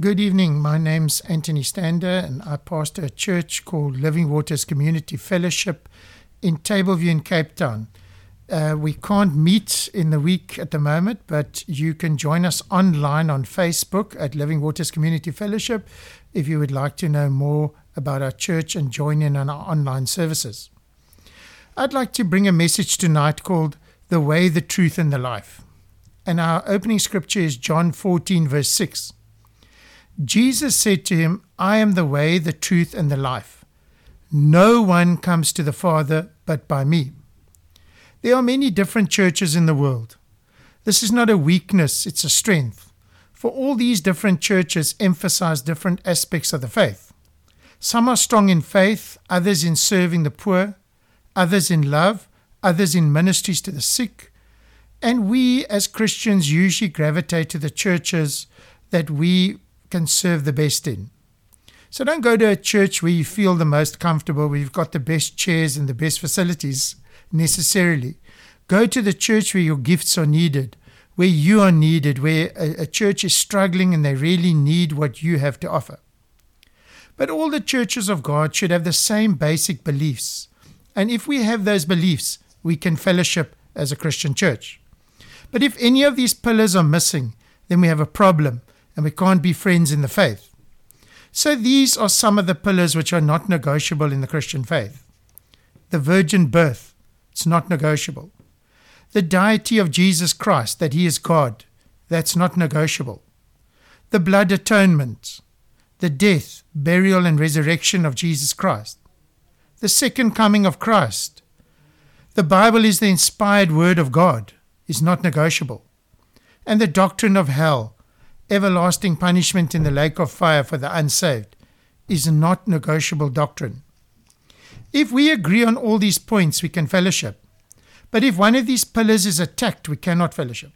Good evening. My name's Anthony Stander, and I pastor a church called Living Waters Community Fellowship in Tableview in Cape Town. Uh, we can't meet in the week at the moment, but you can join us online on Facebook at Living Waters Community Fellowship if you would like to know more about our church and join in on our online services. I'd like to bring a message tonight called The Way, the Truth, and the Life. And our opening scripture is John 14, verse 6. Jesus said to him, I am the way, the truth, and the life. No one comes to the Father but by me. There are many different churches in the world. This is not a weakness, it's a strength. For all these different churches emphasize different aspects of the faith. Some are strong in faith, others in serving the poor, others in love, others in ministries to the sick. And we as Christians usually gravitate to the churches that we can serve the best in. So don't go to a church where you feel the most comfortable, where you've got the best chairs and the best facilities necessarily. Go to the church where your gifts are needed, where you are needed, where a, a church is struggling and they really need what you have to offer. But all the churches of God should have the same basic beliefs. And if we have those beliefs, we can fellowship as a Christian church. But if any of these pillars are missing, then we have a problem and we can't be friends in the faith. So these are some of the pillars which are not negotiable in the Christian faith. The virgin birth, it's not negotiable. The deity of Jesus Christ, that he is God, that's not negotiable. The blood atonement, the death, burial, and resurrection of Jesus Christ. The second coming of Christ. The Bible is the inspired word of God, is not negotiable. And the doctrine of hell, everlasting punishment in the lake of fire for the unsaved is not negotiable doctrine. If we agree on all these points, we can fellowship. But if one of these pillars is attacked, we cannot fellowship.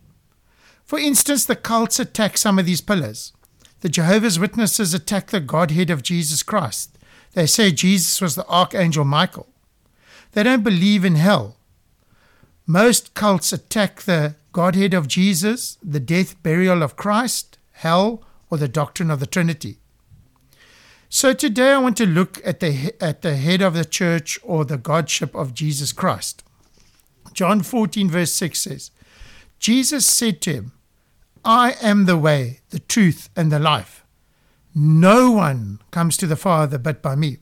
For instance, the cults attack some of these pillars. The Jehovah's Witnesses attack the Godhead of Jesus Christ. They say Jesus was the Archangel Michael. They don't believe in hell. Most cults attack the Godhead of Jesus, the death, burial of Christ, hell, or the doctrine of the Trinity. So today I want to look at the, at the head of the church or the Godship of Jesus Christ. John 14, verse 6 says, Jesus said to him, I am the way, the truth, and the life. No one comes to the Father but by me.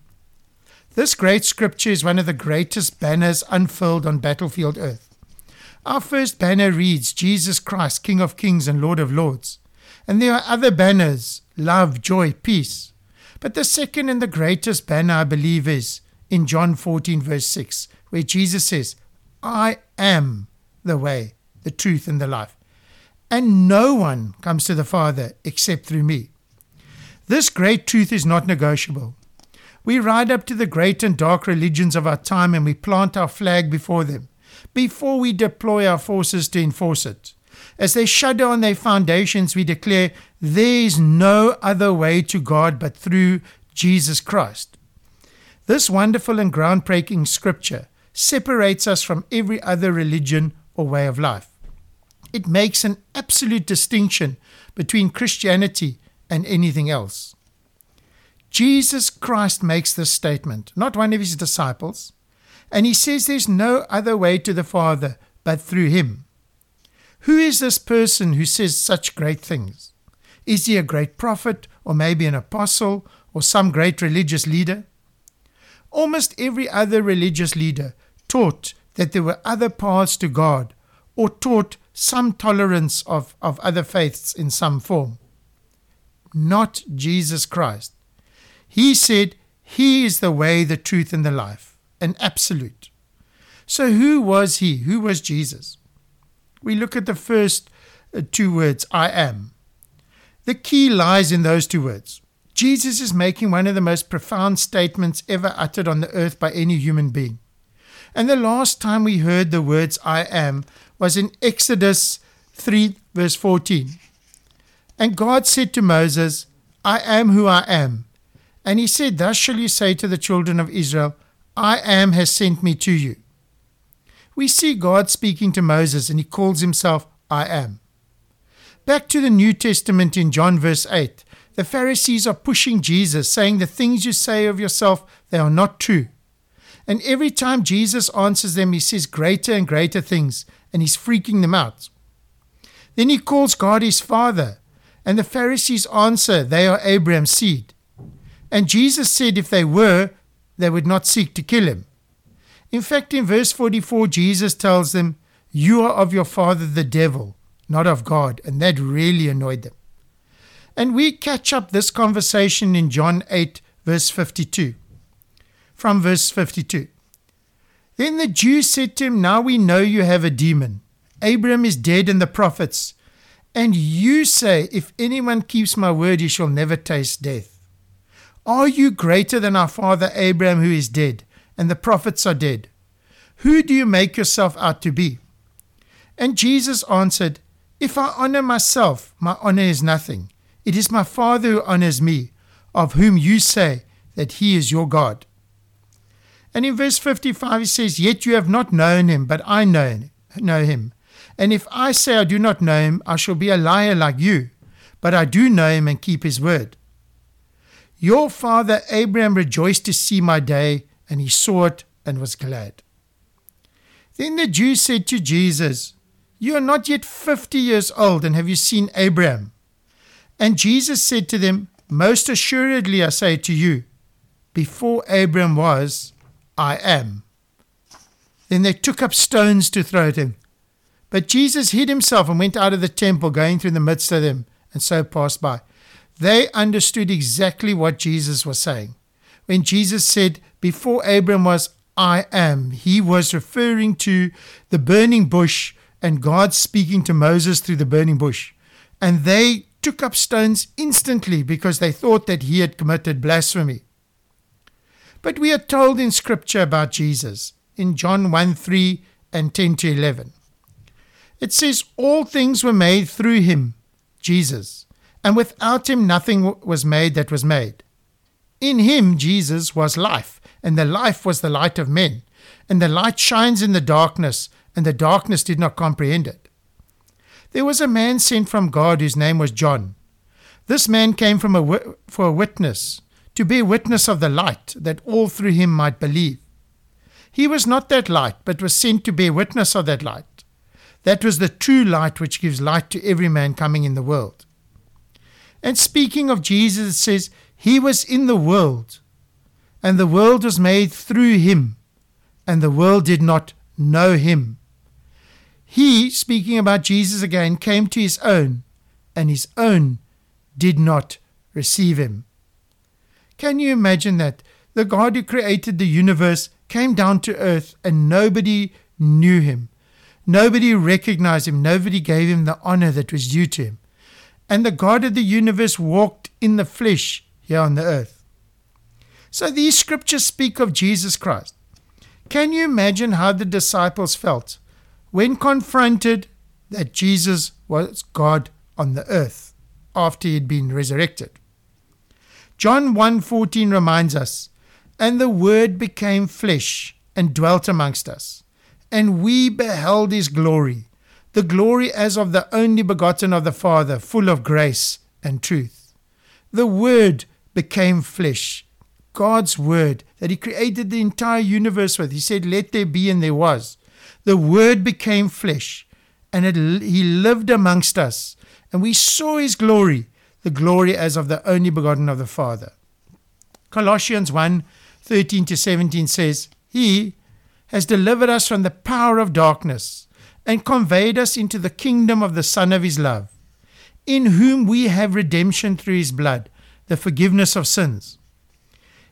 This great scripture is one of the greatest banners unfurled on battlefield earth. Our first banner reads, Jesus Christ, King of kings and Lord of lords. And there are other banners love, joy, peace. But the second and the greatest banner, I believe, is in John 14, verse 6, where Jesus says, I am the way, the truth, and the life. And no one comes to the Father except through me. This great truth is not negotiable. We ride up to the great and dark religions of our time and we plant our flag before them, before we deploy our forces to enforce it. As they shudder on their foundations, we declare, There is no other way to God but through Jesus Christ. This wonderful and groundbreaking scripture separates us from every other religion or way of life. It makes an absolute distinction between Christianity and anything else. Jesus Christ makes this statement, not one of his disciples, and he says there's no other way to the Father but through him. Who is this person who says such great things? Is he a great prophet, or maybe an apostle, or some great religious leader? Almost every other religious leader taught that there were other paths to God, or taught some tolerance of, of other faiths in some form. Not Jesus Christ. He said, He is the way, the truth, and the life, an absolute. So, who was He? Who was Jesus? We look at the first uh, two words, I am. The key lies in those two words. Jesus is making one of the most profound statements ever uttered on the earth by any human being. And the last time we heard the words I am was in Exodus 3, verse 14. And God said to Moses, I am who I am. And he said, Thus shall you say to the children of Israel, I am has sent me to you we see God speaking to Moses and he calls himself I am. Back to the New Testament in John verse 8, The Pharisees are pushing Jesus, saying the things you say of yourself, they are not true. And every time Jesus answers them, he says greater and greater things, and he's freaking them out. Then he calls God his father, and the Pharisees answer, They are Abraham's seed. And Jesus said if they were, they would not seek to kill him. In fact, in verse 44, Jesus tells them, You are of your father the devil, not of God. And that really annoyed them. And we catch up this conversation in John 8, verse 52. From verse 52. Then the Jews said to him, Now we know you have a demon. Abraham is dead and the prophets. And you say, If anyone keeps my word, he shall never taste death. Are you greater than our father Abraham, who is dead, and the prophets are dead? Who do you make yourself out to be? And Jesus answered, If I honor myself, my honor is nothing. It is my Father who honors me, of whom you say that he is your God. And in verse 55 he says, Yet you have not known him, but I know, know him. And if I say I do not know him, I shall be a liar like you, but I do know him and keep his word. Your father Abraham rejoiced to see my day, and he saw it and was glad. Then the Jews said to Jesus, You are not yet fifty years old, and have you seen Abraham? And Jesus said to them, Most assuredly I say to you, before Abraham was, I am. Then they took up stones to throw at him. But Jesus hid himself and went out of the temple, going through the midst of them, and so passed by. They understood exactly what Jesus was saying. When Jesus said, Before Abram was, I am, he was referring to the burning bush and God speaking to Moses through the burning bush. And they took up stones instantly because they thought that he had committed blasphemy. But we are told in Scripture about Jesus in John 1 3 and 10 to 11. It says, All things were made through him, Jesus, and without him nothing was made that was made. In him, Jesus, was life, and the life was the light of men. And the light shines in the darkness, and the darkness did not comprehend it. There was a man sent from God whose name was John. This man came from a, for a witness, to bear witness of the light, that all through him might believe. He was not that light, but was sent to bear witness of that light. That was the true light which gives light to every man coming in the world. And speaking of Jesus, it says, He was in the world, and the world was made through him, and the world did not know him. He, speaking about Jesus again, came to his own, and his own did not receive him. Can you imagine that? The God who created the universe came down to earth, and nobody knew him. Nobody recognized him. Nobody gave him the honor that was due to him. And the God of the universe walked in the flesh here on the earth. So these scriptures speak of Jesus Christ. Can you imagine how the disciples felt when confronted that Jesus was God on the earth after he had been resurrected? John 1:14 reminds us, and the word became flesh and dwelt amongst us and we beheld his glory, the glory as of the only begotten of the Father, full of grace and truth. The Word became flesh, God's Word that He created the entire universe with. He said, Let there be, and there was. The Word became flesh, and it, He lived amongst us, and we saw His glory, the glory as of the only begotten of the Father. Colossians 1 13 to 17 says, He, has delivered us from the power of darkness and conveyed us into the kingdom of the Son of His love, in whom we have redemption through His blood, the forgiveness of sins.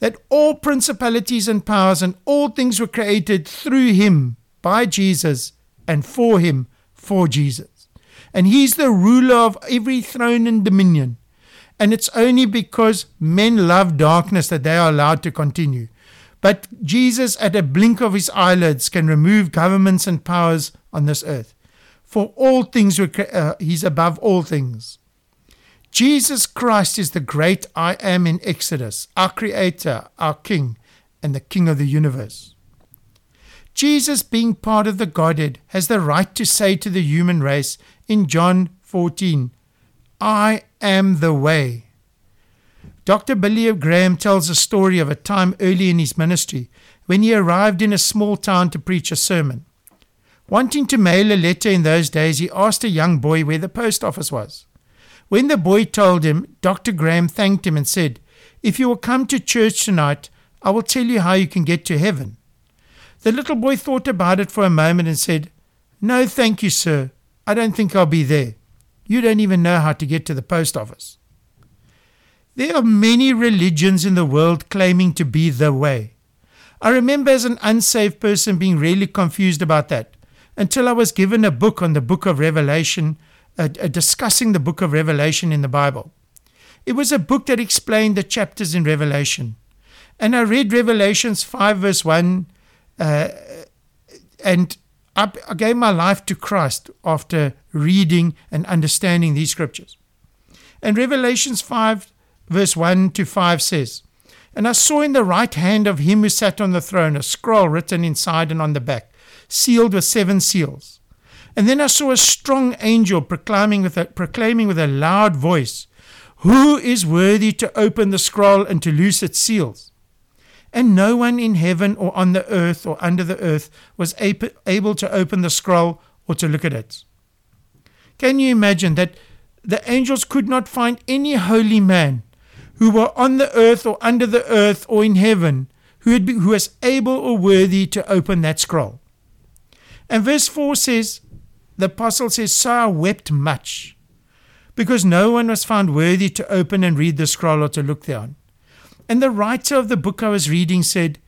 That all principalities and powers and all things were created through him, by Jesus, and for him, for Jesus. And he's the ruler of every throne and dominion. And it's only because men love darkness that they are allowed to continue. But Jesus, at a blink of his eyelids, can remove governments and powers on this earth. For all things, uh, he's above all things. Jesus Christ is the great I am in Exodus, our Creator, our King, and the King of the universe. Jesus, being part of the Godhead, has the right to say to the human race in John 14, I am the way. Dr. Billy Graham tells a story of a time early in his ministry when he arrived in a small town to preach a sermon. Wanting to mail a letter in those days, he asked a young boy where the post office was. When the boy told him, Dr. Graham thanked him and said, If you will come to church tonight, I will tell you how you can get to heaven. The little boy thought about it for a moment and said, No, thank you, sir. I don't think I'll be there. You don't even know how to get to the post office. There are many religions in the world claiming to be the way. I remember as an unsaved person being really confused about that until I was given a book on the book of Revelation, uh, uh, discussing the book of Revelation in the Bible. It was a book that explained the chapters in Revelation. And I read Revelations 5, verse 1, uh, and I, I gave my life to Christ after reading and understanding these scriptures. And Revelations 5, verse 1 to 5 says, And I saw in the right hand of him who sat on the throne a scroll written inside and on the back, sealed with seven seals. And then I saw a strong angel proclaiming with a, proclaiming with a loud voice, Who is worthy to open the scroll and to loose its seals? And no one in heaven or on the earth or under the earth was able to open the scroll or to look at it. Can you imagine that the angels could not find any holy man who were on the earth or under the earth or in heaven who, be, who was able or worthy to open that scroll? And verse 4 says, the apostle says, So I wept much, because no one was found worthy to open and read the scroll or to look thereon. And the writer of the book I was reading said,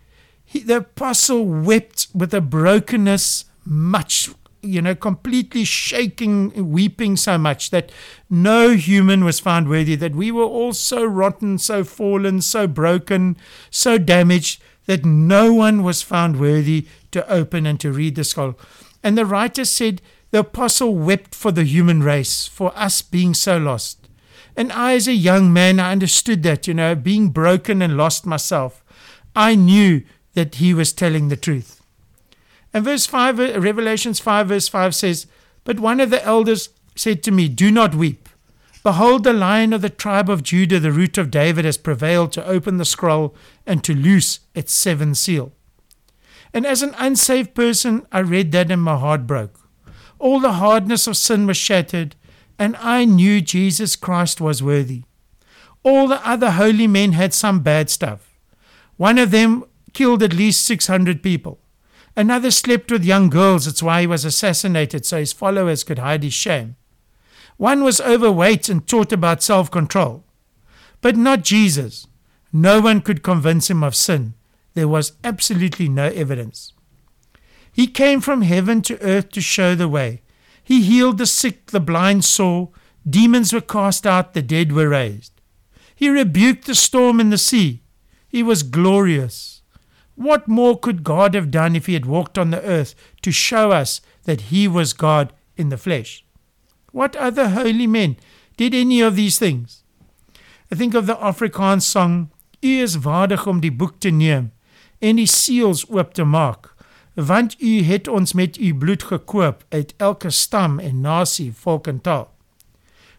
he, the apostle wept with a brokenness much, you know, completely shaking, weeping so much that no human was found worthy, that we were all so rotten, so fallen, so broken, so damaged that no one was found worthy to open and to read the scroll. And the writer said, the apostle wept for the human race, for us being so lost. And I, as a young man, I understood that, you know, being broken and lost myself. I knew that he was telling the truth. And verse 5, Revelations 5, verse 5 says, But one of the elders said to me, Do not weep. Behold, the lion of the tribe of Judah, the root of David, has prevailed to open the scroll and to loose its seven seal. And as an unsaved person, I read that and my heart broke. All the hardness of sin was shattered, and I knew Jesus Christ was worthy. All the other holy men had some bad stuff. One of them killed at least 600 people. Another slept with young girls, that's why he was assassinated, so his followers could hide his shame. One was overweight and taught about self control. But not Jesus. No one could convince him of sin. There was absolutely no evidence. He came from heaven to earth to show the way. He healed the sick, the blind saw, demons were cast out, the dead were raised. He rebuked the storm and the sea. He was glorious. What more could God have done if he had walked on the earth to show us that he was God in the flesh? What other holy men did any of these things? I think of the Afrikaans song, U is waardig om die boek te neem en die seels oop te maak want u het ons met u bloed gekoop uit elke stam en nasie, volk en taal.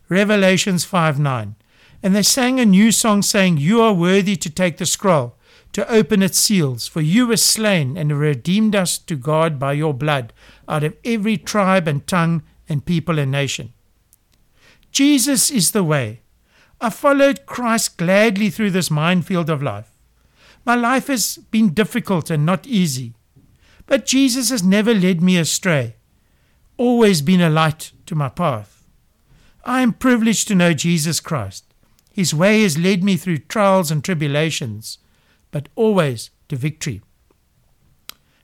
Revelations 5:9. And they sang a new song saying, You are worthy to take the scroll, to open its seals, for you were slain and redeemed us to God by your blood out of every tribe and tongue and people and nation. Jesus is the way. I followed Christ gladly through this minefield of life. My life has been difficult and not easy. But Jesus has never led me astray, always been a light to my path. I am privileged to know Jesus Christ. His way has led me through trials and tribulations, but always to victory.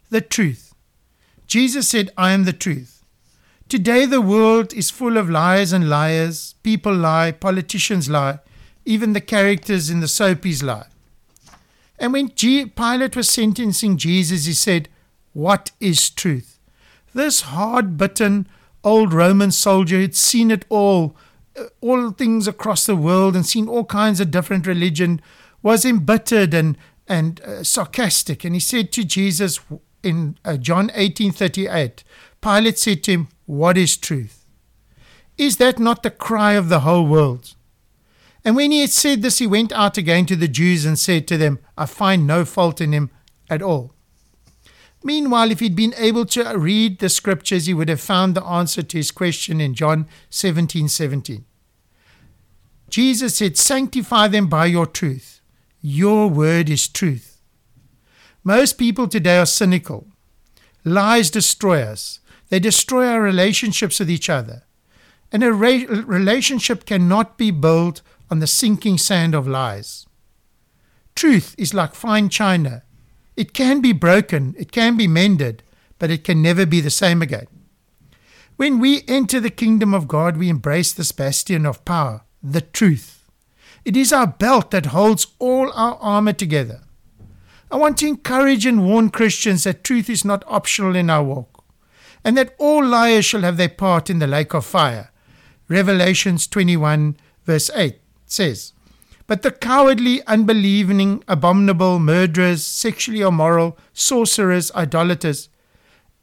The truth. Jesus said, I am the truth. Today, the world is full of lies and liars. People lie, politicians lie, even the characters in the soapies lie. And when G- Pilate was sentencing Jesus, he said, What is truth? This hard bitten old Roman soldier had seen it all, uh, all things across the world, and seen all kinds of different religion, was embittered and, and uh, sarcastic. And he said to Jesus in uh, John 18:38, Pilate said to him, What is truth? Is that not the cry of the whole world? And when he had said this, he went out again to the Jews and said to them, I find no fault in him at all. Meanwhile, if he'd been able to read the scriptures, he would have found the answer to his question in John 17 17. Jesus said, Sanctify them by your truth. Your word is truth. Most people today are cynical. Lies destroy us, they destroy our relationships with each other. And a re- relationship cannot be built on the sinking sand of lies. Truth is like fine china. It can be broken, it can be mended, but it can never be the same again. When we enter the kingdom of God, we embrace this bastion of power, the truth. It is our belt that holds all our armor together. I want to encourage and warn Christians that truth is not optional in our walk, and that all liars shall have their part in the lake of fire. Revelations 21, verse 8 says, But the cowardly, unbelieving, abominable, murderers, sexually immoral, sorcerers, idolaters,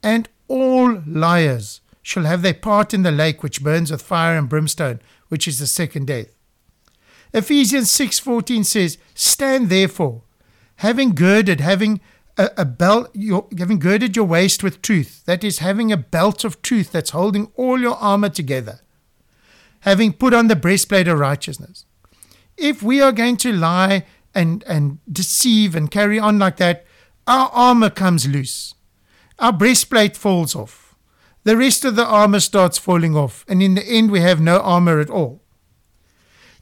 and all liars shall have their part in the lake which burns with fire and brimstone, which is the second death. Ephesians 6:14 says, "Stand therefore, having girded, having a, a belt, your, having girded your waist with truth, that is, having a belt of truth that's holding all your armor together, having put on the breastplate of righteousness, if we are going to lie and, and deceive and carry on like that, our armor comes loose. Our breastplate falls off. The rest of the armor starts falling off, and in the end, we have no armor at all.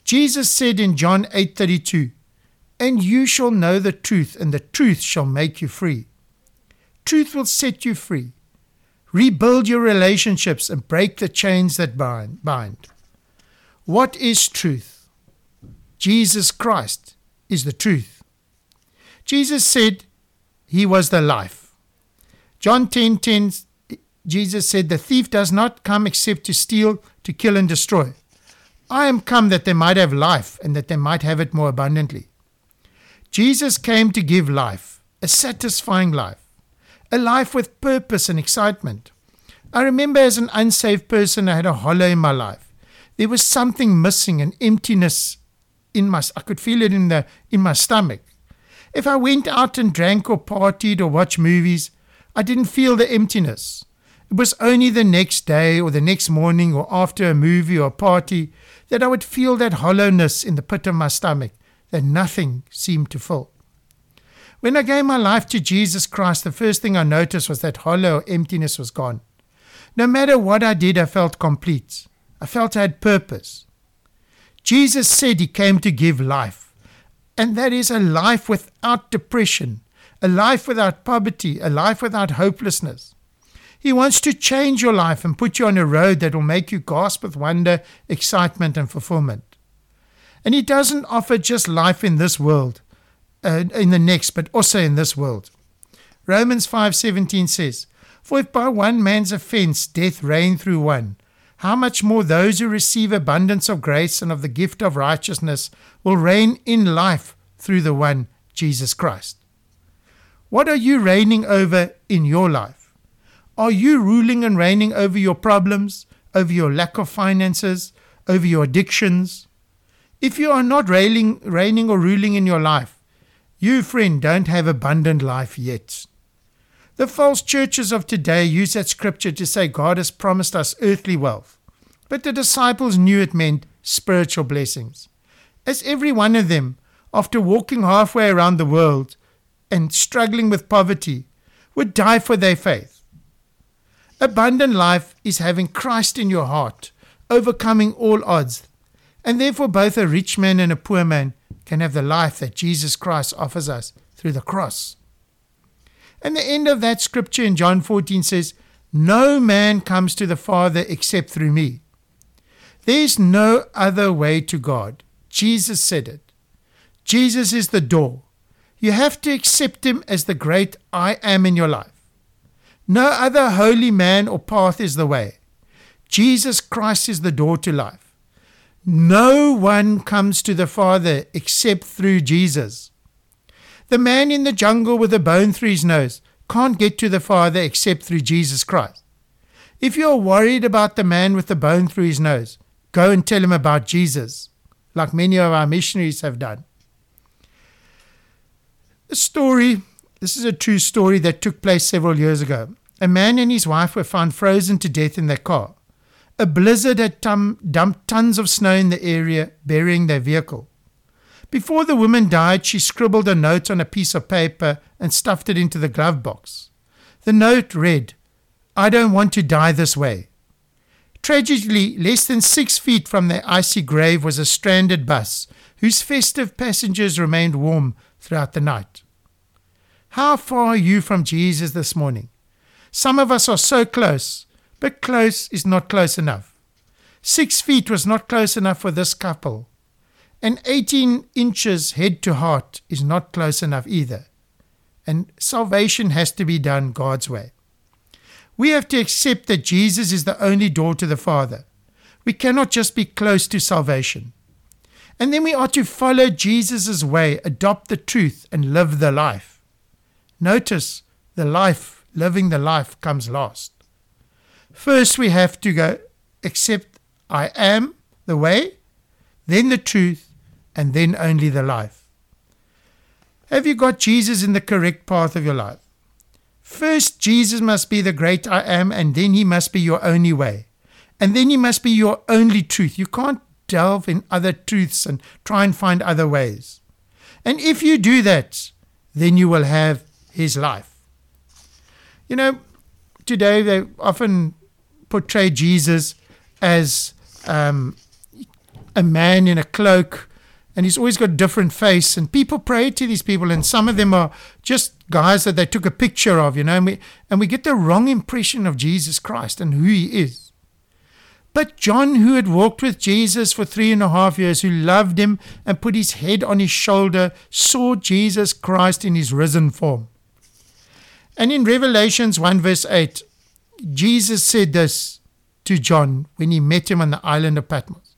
Jesus said in John 8:32, "And you shall know the truth, and the truth shall make you free." Truth will set you free. Rebuild your relationships and break the chains that bind. What is truth? Jesus Christ is the truth. Jesus said he was the life. John 10:10 10, 10, Jesus said the thief does not come except to steal, to kill and destroy. I am come that they might have life and that they might have it more abundantly. Jesus came to give life, a satisfying life, a life with purpose and excitement. I remember as an unsaved person, I had a hollow in my life. There was something missing, an emptiness in my I could feel it in the in my stomach. If I went out and drank or partied or watched movies, I didn't feel the emptiness. It was only the next day or the next morning or after a movie or a party that I would feel that hollowness in the pit of my stomach that nothing seemed to fill. When I gave my life to Jesus Christ, the first thing I noticed was that hollow emptiness was gone. No matter what I did, I felt complete. I felt I had purpose. Jesus said he came to give life, and that is a life without depression, a life without poverty, a life without hopelessness. He wants to change your life and put you on a road that will make you gasp with wonder, excitement, and fulfillment. And He doesn't offer just life in this world, uh, in the next, but also in this world. Romans 5:17 says, "For if by one man's offense death reigned through one, how much more those who receive abundance of grace and of the gift of righteousness will reign in life through the one, Jesus Christ. What are you reigning over in your life? Are you ruling and reigning over your problems, over your lack of finances, over your addictions? If you are not reigning, reigning or ruling in your life, you, friend, don't have abundant life yet. The false churches of today use that scripture to say God has promised us earthly wealth, but the disciples knew it meant spiritual blessings. As every one of them, after walking halfway around the world and struggling with poverty, would die for their faith. Abundant life is having Christ in your heart, overcoming all odds, and therefore both a rich man and a poor man can have the life that Jesus Christ offers us through the cross. And the end of that scripture in John 14 says, No man comes to the Father except through me. There's no other way to God. Jesus said it. Jesus is the door. You have to accept him as the great I am in your life. No other holy man or path is the way. Jesus Christ is the door to life. No one comes to the Father except through Jesus. The man in the jungle with a bone through his nose can't get to the Father except through Jesus Christ. If you're worried about the man with the bone through his nose, go and tell him about Jesus, like many of our missionaries have done. A story this is a true story that took place several years ago. A man and his wife were found frozen to death in their car. A blizzard had dumped tons of snow in the area, burying their vehicle. Before the woman died, she scribbled a note on a piece of paper and stuffed it into the glove box. The note read, I don't want to die this way. Tragically, less than six feet from their icy grave was a stranded bus whose festive passengers remained warm throughout the night. How far are you from Jesus this morning? Some of us are so close, but close is not close enough. Six feet was not close enough for this couple, and 18 inches head to heart is not close enough either. And salvation has to be done God's way. We have to accept that Jesus is the only door to the Father. We cannot just be close to salvation. And then we are to follow Jesus' way, adopt the truth, and live the life. Notice the life, living the life, comes last. First, we have to go accept I am the way, then the truth, and then only the life. Have you got Jesus in the correct path of your life? First, Jesus must be the great I am, and then he must be your only way. And then he must be your only truth. You can't delve in other truths and try and find other ways. And if you do that, then you will have his life. You know, today they often portray Jesus as um, a man in a cloak, and he's always got a different face. And people pray to these people, and some of them are just guys that they took a picture of, you know, and we, and we get the wrong impression of Jesus Christ and who he is. But John, who had walked with Jesus for three and a half years, who loved him and put his head on his shoulder, saw Jesus Christ in his risen form. And in Revelations 1, verse 8, Jesus said this to John when he met him on the island of Patmos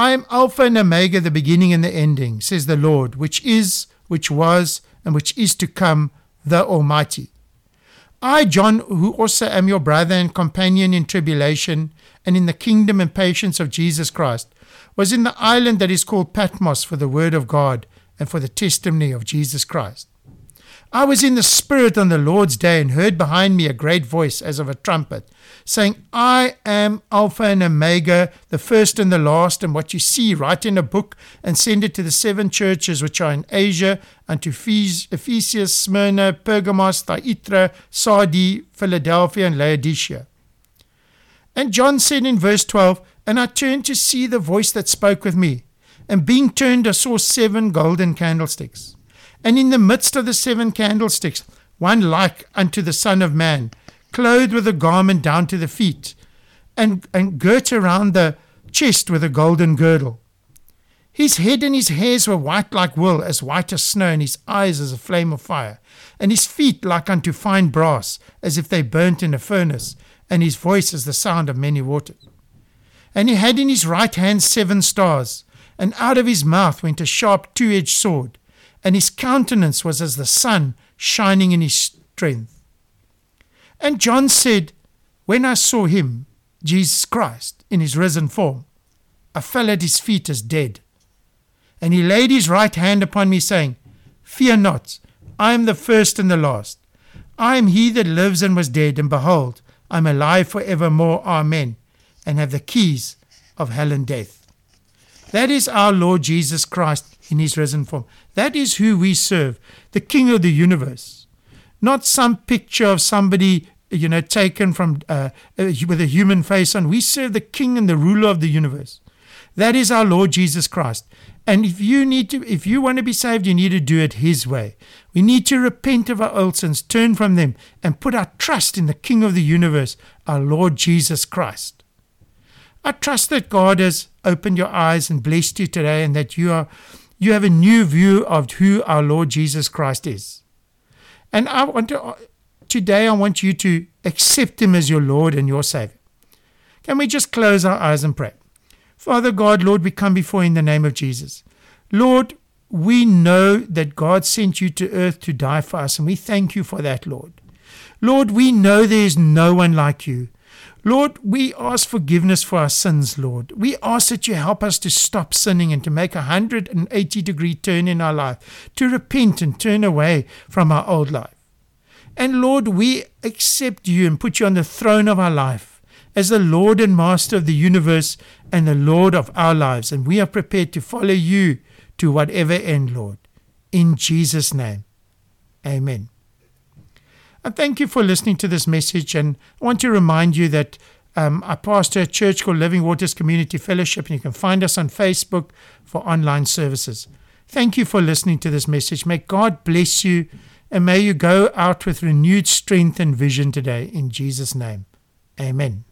I am Alpha and Omega, the beginning and the ending, says the Lord, which is, which was, and which is to come, the Almighty. I, John, who also am your brother and companion in tribulation and in the kingdom and patience of Jesus Christ, was in the island that is called Patmos for the word of God and for the testimony of Jesus Christ. I was in the Spirit on the Lord's day and heard behind me a great voice as of a trumpet, saying, I am Alpha and Omega, the first and the last, and what you see, write in a book and send it to the seven churches which are in Asia, unto Ephesus, Smyrna, Pergamos, Thyatira, Sardis, Philadelphia, and Laodicea. And John said in verse 12, And I turned to see the voice that spoke with me. And being turned, I saw seven golden candlesticks. And in the midst of the seven candlesticks, one like unto the Son of Man, clothed with a garment down to the feet, and, and girt around the chest with a golden girdle. His head and his hairs were white like wool, as white as snow, and his eyes as a flame of fire, and his feet like unto fine brass, as if they burnt in a furnace, and his voice as the sound of many waters. And he had in his right hand seven stars, and out of his mouth went a sharp two edged sword, and his countenance was as the sun shining in his strength. And John said, When I saw him, Jesus Christ, in his risen form, I fell at his feet as dead. And he laid his right hand upon me, saying, Fear not, I am the first and the last. I am he that lives and was dead, and behold, I am alive for evermore. Amen. And have the keys of hell and death. That is our Lord Jesus Christ in his risen form. That is who we serve, the King of the universe. Not some picture of somebody, you know, taken from uh, uh, with a human face on. We serve the King and the ruler of the universe. That is our Lord Jesus Christ. And if you need to, if you want to be saved, you need to do it His way. We need to repent of our old sins, turn from them, and put our trust in the King of the universe, our Lord Jesus Christ. I trust that God has opened your eyes and blessed you today and that you are you have a new view of who our Lord Jesus Christ is. And I want to today I want you to accept him as your Lord and your Savior. Can we just close our eyes and pray? Father God, Lord, we come before you in the name of Jesus. Lord, we know that God sent you to earth to die for us, and we thank you for that, Lord. Lord, we know there is no one like you. Lord, we ask forgiveness for our sins, Lord. We ask that you help us to stop sinning and to make a 180 degree turn in our life, to repent and turn away from our old life. And Lord, we accept you and put you on the throne of our life as the Lord and Master of the universe and the Lord of our lives. And we are prepared to follow you to whatever end, Lord. In Jesus' name, amen. And thank you for listening to this message. And I want to remind you that um, I pastor a church called Living Waters Community Fellowship, and you can find us on Facebook for online services. Thank you for listening to this message. May God bless you, and may you go out with renewed strength and vision today in Jesus' name. Amen.